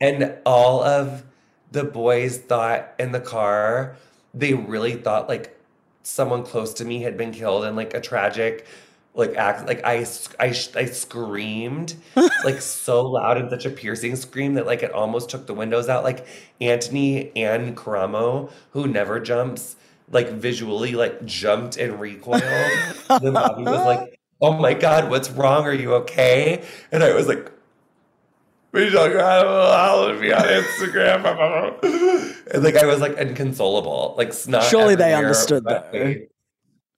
B: And all of the boys thought in the car, they really thought like someone close to me had been killed in like a tragic like act like I I, I screamed like so loud and such a piercing scream that like it almost took the windows out like Antoni and Karamo who never jumps like visually like jumped and recoiled then Bobby was like oh my god what's wrong are you okay and I was like Michelle follow me on Instagram. and like I was like inconsolable, like snot.
C: Surely they understood, though.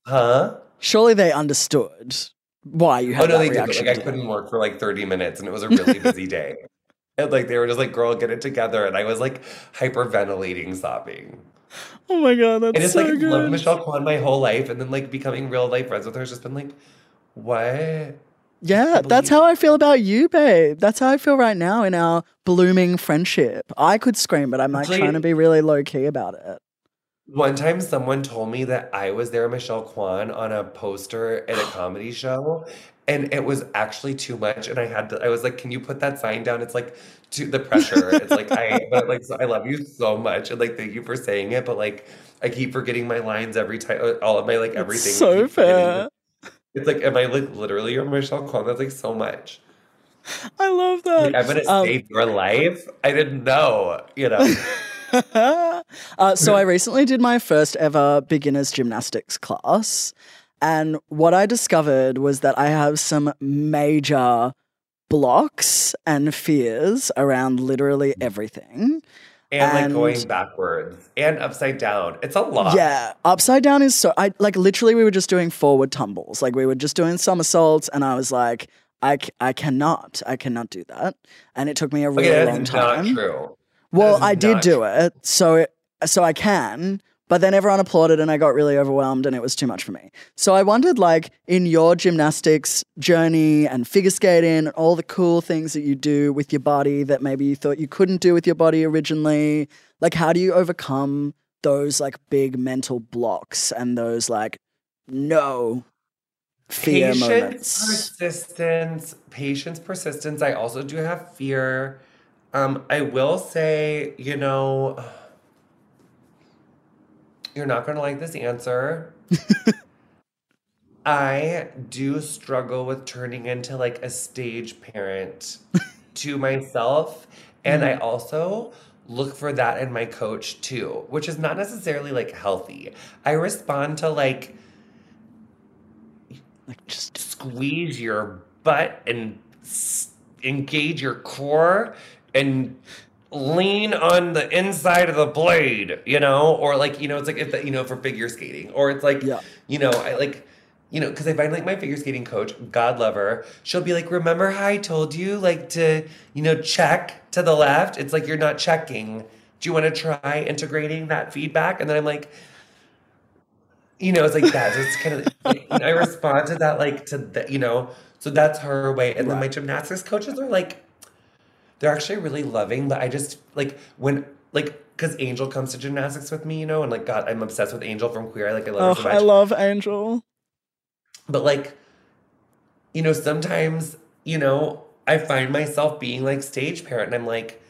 B: Huh?
C: Surely they understood why you had.
B: Oh no,
C: that
B: they did. Like I couldn't work for like 30 minutes and it was a really busy day. And like they were just like, girl, get it together. And I was like hyperventilating, sobbing.
C: Oh my god, that's
B: I just
C: so
B: like
C: good.
B: loved Michelle Kwan my whole life and then like becoming real life friends with her has just been like, what?
C: Yeah, that's how I feel about you, babe. That's how I feel right now in our blooming friendship. I could scream, but I'm like
B: Actually-
C: trying to be really low key about it.
B: One time, someone told me that I was there, Michelle Kwan, on a poster at a comedy show, and it was actually too much. And I had to, I was like, "Can you put that sign down?" It's like to the pressure. It's like I, but like, so I love you so much, and like, thank you for saying it. But like, I keep forgetting my lines every time. uh, All of my like everything. I
C: so fair.
B: It's like, am I like literally your Michelle Kwan? That's like so much.
C: I love that.
B: Like, I'm gonna
C: Um,
B: save your life. I didn't know. You know.
C: uh, so I recently did my first ever beginners gymnastics class, and what I discovered was that I have some major blocks and fears around literally everything.
B: And like going backwards and upside down. It's a lot.
C: Yeah, upside down is so. I like literally we were just doing forward tumbles, like we were just doing somersaults, and I was like, I, I cannot, I cannot do that, and it took me a really
B: Okay,
C: long
B: that's not
C: time.
B: true.
C: Well, I did do it, so it, so I can, but then everyone applauded, and I got really overwhelmed, and it was too much for me. So I wondered, like, in your gymnastics journey and figure skating and all the cool things that you do with your body that maybe you thought you couldn't do with your body originally, like, how do you overcome those like big mental blocks and those like no fear
B: patience,
C: moments?
B: persistence, patience, persistence. I also do have fear. Um, I will say, you know, you're not gonna like this answer. I do struggle with turning into like a stage parent to myself. And I also look for that in my coach too, which is not necessarily like healthy. I respond to like
C: Like just
B: squeeze your butt and s- engage your core and lean on the inside of the blade, you know, or like you know, it's like if you know for figure skating, or it's like
C: Yeah.
B: you know, I like. You know, because I find like my figure skating coach, God love her, she'll be like, "Remember how I told you like to, you know, check to the left? It's like you're not checking. Do you want to try integrating that feedback?" And then I'm like, you know, it's like that. It's kind of like, I respond to that like to the, you know, so that's her way. And then my gymnastics coaches are like, they're actually really loving, but I just like when like because Angel comes to gymnastics with me, you know, and like God, I'm obsessed with Angel from Queer Eye. Like I love her
C: Oh,
B: so much.
C: I love Angel.
B: but like, you know, sometimes, you know, I find myself being like stage parent and I'm like,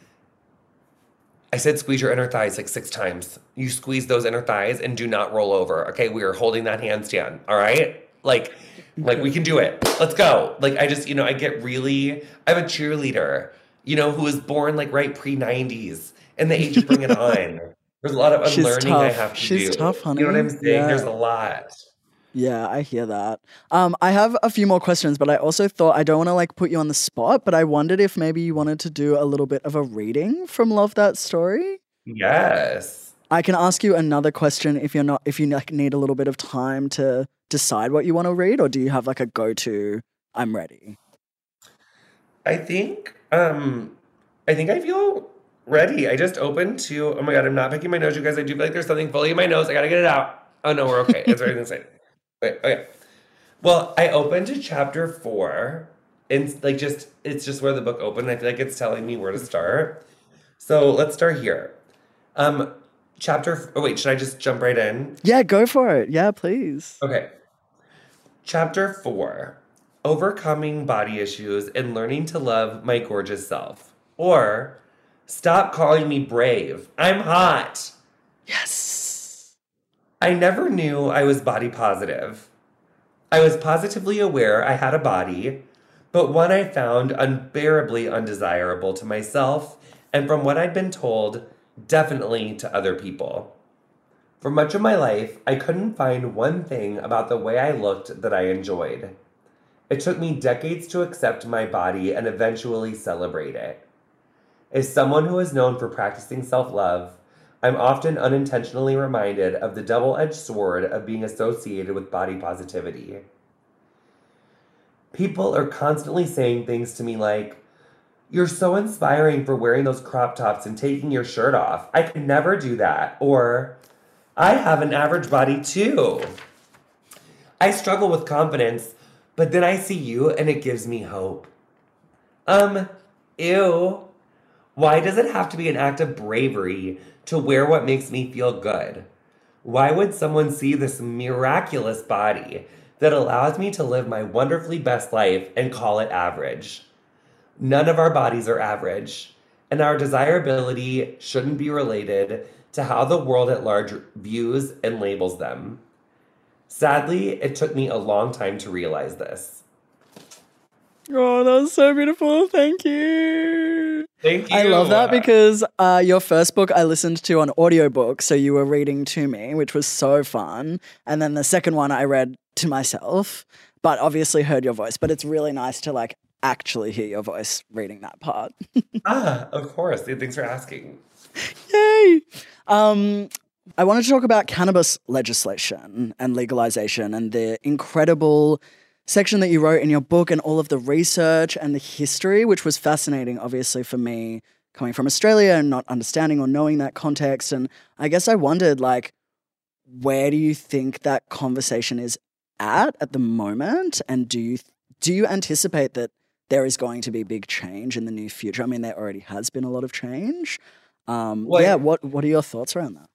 B: I said squeeze your inner thighs like six times. You squeeze those inner thighs and do not roll over. Okay, we are holding that handstand. All right? Like, like we can do it. Let's go. Like I just, you know, I get really I'm a cheerleader, you know, who was born like right pre-90s and the age of bring it on. There's a lot of
C: She's
B: unlearning I have to
C: She's
B: do.
C: tough, honey.
B: You know what I'm saying?
C: Yeah.
B: There's a lot.
C: Yeah, I hear that. Um, I have a few more questions, but I also thought I don't want to like put you on the spot, but I wondered if maybe you wanted to do a little bit of a reading from Love That Story.
B: Yes.
C: I can ask you another question if you're not if you like, need a little bit of time to decide what you want to read, or do you have like a go-to? I'm ready.
B: I think um I think I feel ready. I just opened to oh my god, I'm not picking my nose, you guys. I do feel like there's something fully in my nose. I gotta get it out. Oh no, we're okay. It's right inside. Wait, okay. Well, I opened to chapter four. And like just it's just where the book opened. I feel like it's telling me where to start. So let's start here. Um chapter oh wait, should I just jump right in?
C: Yeah, go for it. Yeah, please.
B: Okay. Chapter four Overcoming body issues and learning to love my gorgeous self. Or stop calling me brave. I'm hot.
C: Yes.
B: I never knew I was body positive. I was positively aware I had a body, but one I found unbearably undesirable to myself and from what I'd been told, definitely to other people. For much of my life, I couldn't find one thing about the way I looked that I enjoyed. It took me decades to accept my body and eventually celebrate it. As someone who is known for practicing self love, I'm often unintentionally reminded of the double edged sword of being associated with body positivity. People are constantly saying things to me like, You're so inspiring for wearing those crop tops and taking your shirt off. I could never do that. Or, I have an average body too. I struggle with confidence, but then I see you and it gives me hope. Um, ew. Why does it have to be an act of bravery to wear what makes me feel good? Why would someone see this miraculous body that allows me to live my wonderfully best life and call it average? None of our bodies are average, and our desirability shouldn't be related to how the world at large views and labels them. Sadly, it took me a long time to realize this.
C: Oh, that was so beautiful. Thank you.
B: Thank you.
C: I love that because uh, your first book I listened to on audiobook, so you were reading to me, which was so fun. And then the second one I read to myself, but obviously heard your voice. But it's really nice to like actually hear your voice reading that part.
B: Ah, of course. Thanks for asking.
C: Yay! Um, I wanted to talk about cannabis legislation and legalization and the incredible section that you wrote in your book and all of the research and the history, which was fascinating, obviously, for me coming from Australia and not understanding or knowing that context. And I guess I wondered, like, where do you think that conversation is at at the moment? And do you do you anticipate that there is going to be big change in the near future? I mean, there already has been a lot of change. Um,
B: Well,
C: yeah, what what are your thoughts around that?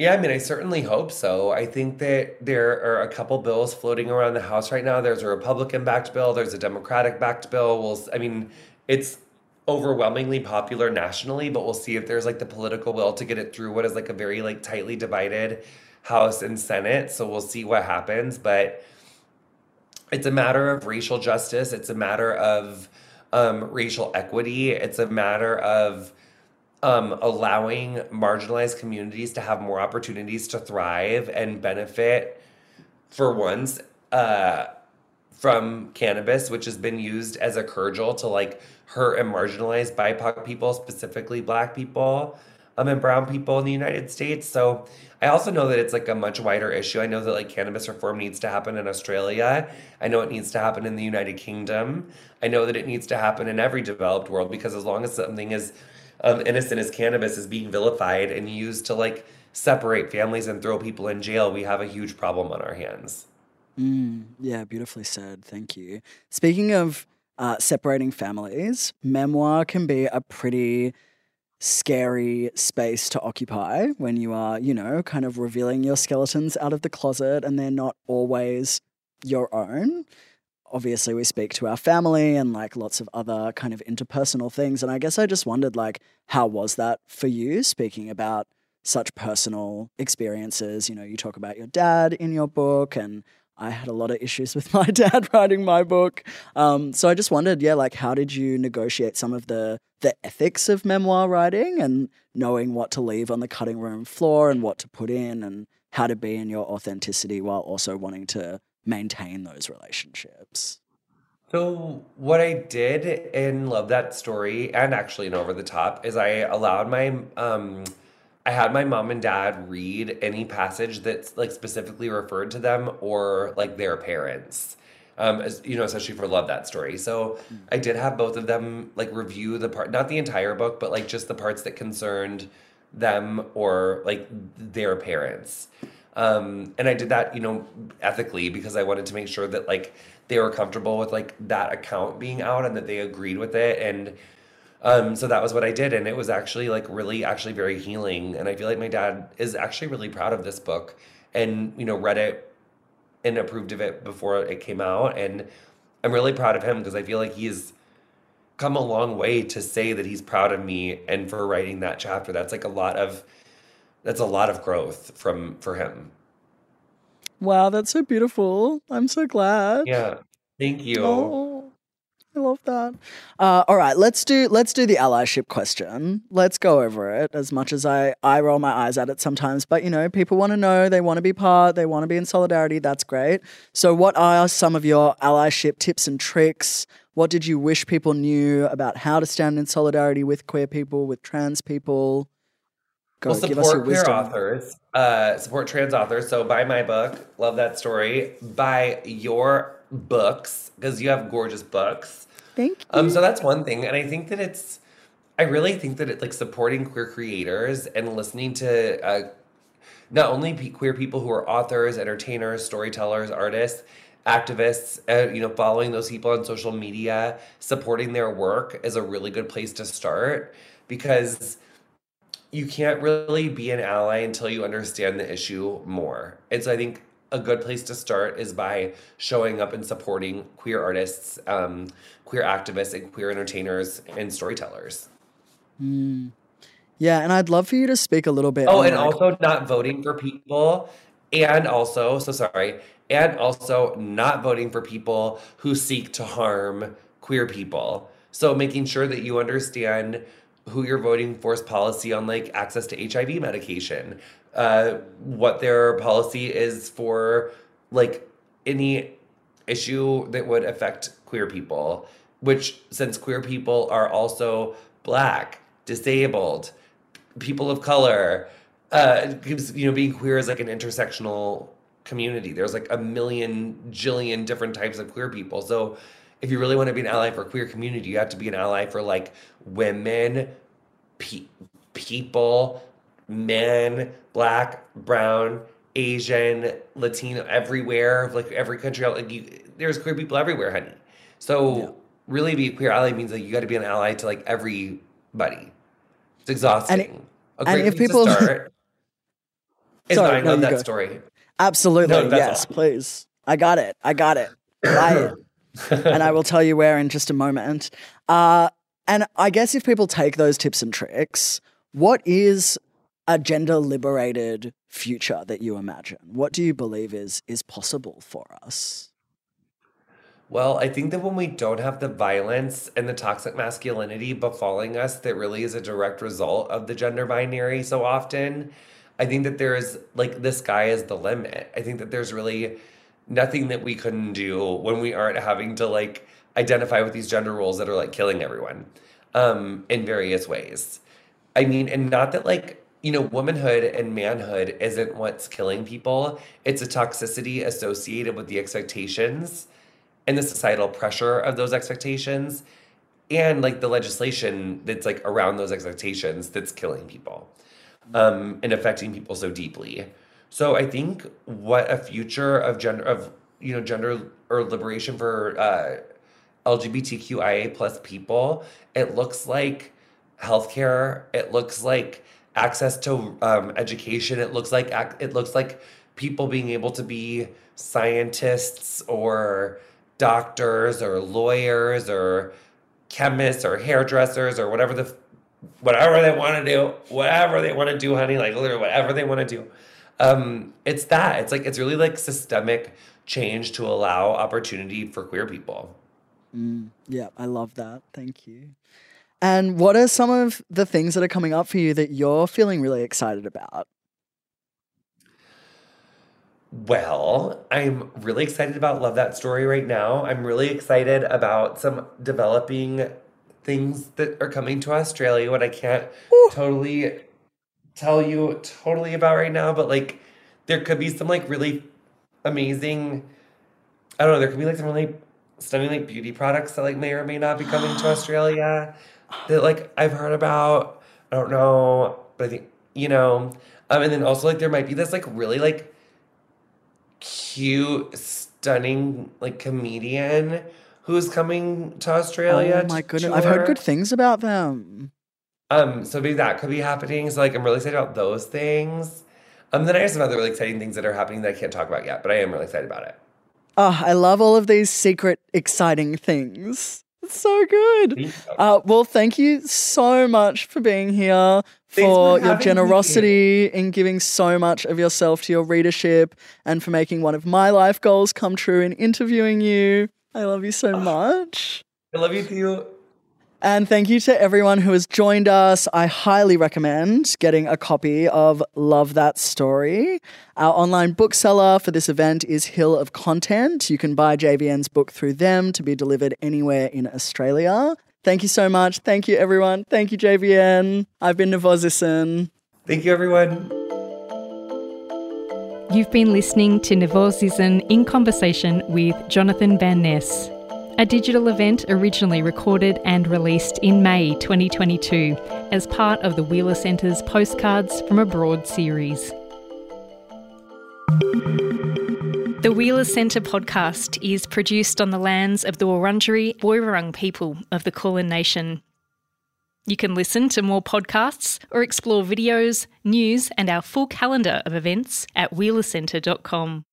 B: Yeah, I mean, I certainly hope so. I think that there are a couple bills floating around the House right now. There's a Republican backed bill, there's a Democratic backed bill. We'll, I mean, it's overwhelmingly popular nationally, but we'll see if there's like the political will to get it through what is like a very like tightly divided House and Senate. So we'll see what happens. But it's a matter of racial justice, it's a matter of um, racial equity, it's a matter of um, allowing marginalized communities to have more opportunities to thrive and benefit for once uh, from cannabis, which has been used as a cudgel to like hurt and marginalize BIPOC people, specifically Black people um, and Brown people in the United States. So I also know that it's like a much wider issue. I know that like cannabis reform needs to happen in Australia. I know it needs to happen in the United Kingdom. I know that it needs to happen in every developed world because as long as something is um, innocent as cannabis is being vilified and used to like separate families and throw people in jail, we have a huge problem on our hands.
C: Mm, yeah, beautifully said. Thank you. Speaking of uh, separating families, memoir can be a pretty scary space to occupy when you are, you know, kind of revealing your skeletons out of the closet and they're not always your own. Obviously, we speak to our family and like lots of other kind of interpersonal things. And I guess I just wondered, like, how was that for you speaking about such personal experiences? You know, you talk about your dad in your book and I had a lot of issues with my dad writing my book. Um, so I just wondered, yeah, like how did you negotiate some of the the ethics of memoir writing and knowing what to leave on the cutting room floor and what to put in and how to be in your authenticity while also wanting to maintain those relationships?
B: So what I did in Love That Story and actually in Over the Top is I allowed my um I had my mom and dad read any passage that's like specifically referred to them or like their parents. Um, as, you know, especially for Love That Story. So I did have both of them like review the part, not the entire book, but like just the parts that concerned them or like their parents. Um, and I did that, you know, ethically because I wanted to make sure that like they were comfortable with like that account being out and that they agreed with it. And um, so that was what I did, and it was actually like really, actually very healing. And I feel like my dad is actually really proud of this book, and you know, read it and approved of it before it came out. And I'm really proud of him because I feel like he's come a long way to say that he's proud of me and for writing that chapter. That's like a lot of that's a lot of growth from for him.
C: Wow, that's so beautiful. I'm so glad.
B: Yeah. Thank you.
C: Oh, I love that. Uh, all right, let's do let's do the allyship question. Let's go over it. As much as I I roll my eyes at it sometimes, but you know, people want to know, they want to be part, they want to be in solidarity. That's great. So, what are some of your allyship tips and tricks? What did you wish people knew about how to stand in solidarity with queer people, with trans people?
B: Go, well, support queer authors, uh, support trans authors. So buy my book, love that story. Buy your books because you have gorgeous books.
C: Thank you.
B: Um, so that's one thing, and I think that it's, I really think that it like supporting queer creators and listening to uh, not only pe- queer people who are authors, entertainers, storytellers, artists, activists, uh, you know, following those people on social media, supporting their work is a really good place to start because you can't really be an ally until you understand the issue more. And so I think a good place to start is by showing up and supporting queer artists, um, queer activists, and queer entertainers and storytellers.
C: Mm. Yeah, and I'd love for you to speak a little bit.
B: Oh, and like- also not voting for people, and also, so sorry, and also not voting for people who seek to harm queer people. So making sure that you understand who you're voting for's policy on like access to HIV medication, uh, what their policy is for like any issue that would affect queer people, which since queer people are also black, disabled, people of color, uh, you know, being queer is like an intersectional community. There's like a million, jillion different types of queer people. So if you really want to be an ally for queer community, you have to be an ally for like women, pe- people, men, black, brown, Asian, Latino, everywhere, like every country. Like you, there's queer people everywhere, honey. So yeah. really, be a queer ally means like you got to be an ally to like everybody. It's exhausting. And, a great and if people start is Sorry, I know no, that go. story.
C: Absolutely, no, yes, all. please. I got it. I got it. I, and I will tell you where in just a moment. Uh, and I guess if people take those tips and tricks, what is a gender liberated future that you imagine? What do you believe is is possible for us?
B: Well, I think that when we don't have the violence and the toxic masculinity befalling us that really is a direct result of the gender binary so often, I think that there's like the sky is the limit. I think that there's really nothing that we couldn't do when we aren't having to like identify with these gender roles that are like killing everyone um in various ways. I mean, and not that like you know, womanhood and manhood isn't what's killing people. It's a toxicity associated with the expectations and the societal pressure of those expectations and like the legislation that's like around those expectations that's killing people um, and affecting people so deeply. So I think what a future of gender of you know gender or liberation for uh, LGBTQIA plus people, it looks like healthcare. It looks like access to um, education. It looks like it looks like people being able to be scientists or doctors or lawyers or chemists or hairdressers or whatever the whatever they want to do, whatever they want to do, honey, like literally whatever they want to do. Um, it's that. It's like it's really like systemic change to allow opportunity for queer people. Mm.
C: Yeah, I love that. Thank you. And what are some of the things that are coming up for you that you're feeling really excited about?
B: Well, I'm really excited about Love That Story right now. I'm really excited about some developing things that are coming to Australia, what I can't totally tell you totally about right now, but like there could be some like really amazing I don't know, there could be like some really stunning like beauty products that like may or may not be coming to Australia that like I've heard about. I don't know, but I think you know. Um, and then also like there might be this like really like cute, stunning like comedian who's coming to Australia.
C: oh my
B: to
C: goodness. I've heard good things about them.
B: Um, so maybe that could be happening. So like I'm really excited about those things. Um, then I have some other really exciting things that are happening that I can't talk about yet, but I am really excited about it.
C: Oh, I love all of these secret, exciting things. It's so good. Uh, well, thank you so much for being here, for
B: for
C: your
B: having me.
C: generosity in giving so much of yourself to your readership, and for making one of my life goals come true in interviewing you. I love you so much.
B: I love you too.
C: And thank you to everyone who has joined us. I highly recommend getting a copy of Love That Story. Our online bookseller for this event is Hill of Content. You can buy JVN's book through them to be delivered anywhere in Australia. Thank you so much. Thank you, everyone. Thank you, JVN. I've been Nevo Zisin.
B: Thank you everyone.
A: You've been listening to Nevo Zisin in conversation with Jonathan Van Ness, a digital event originally recorded and released in May 2022 as part of the Wheeler Centre's Postcards from Abroad series. The Wheeler Centre podcast is produced on the lands of the Wurundjeri Woiwurrung people of the Kulin Nation. You can listen to more podcasts or explore videos, news, and our full calendar of events at wheelercentre.com.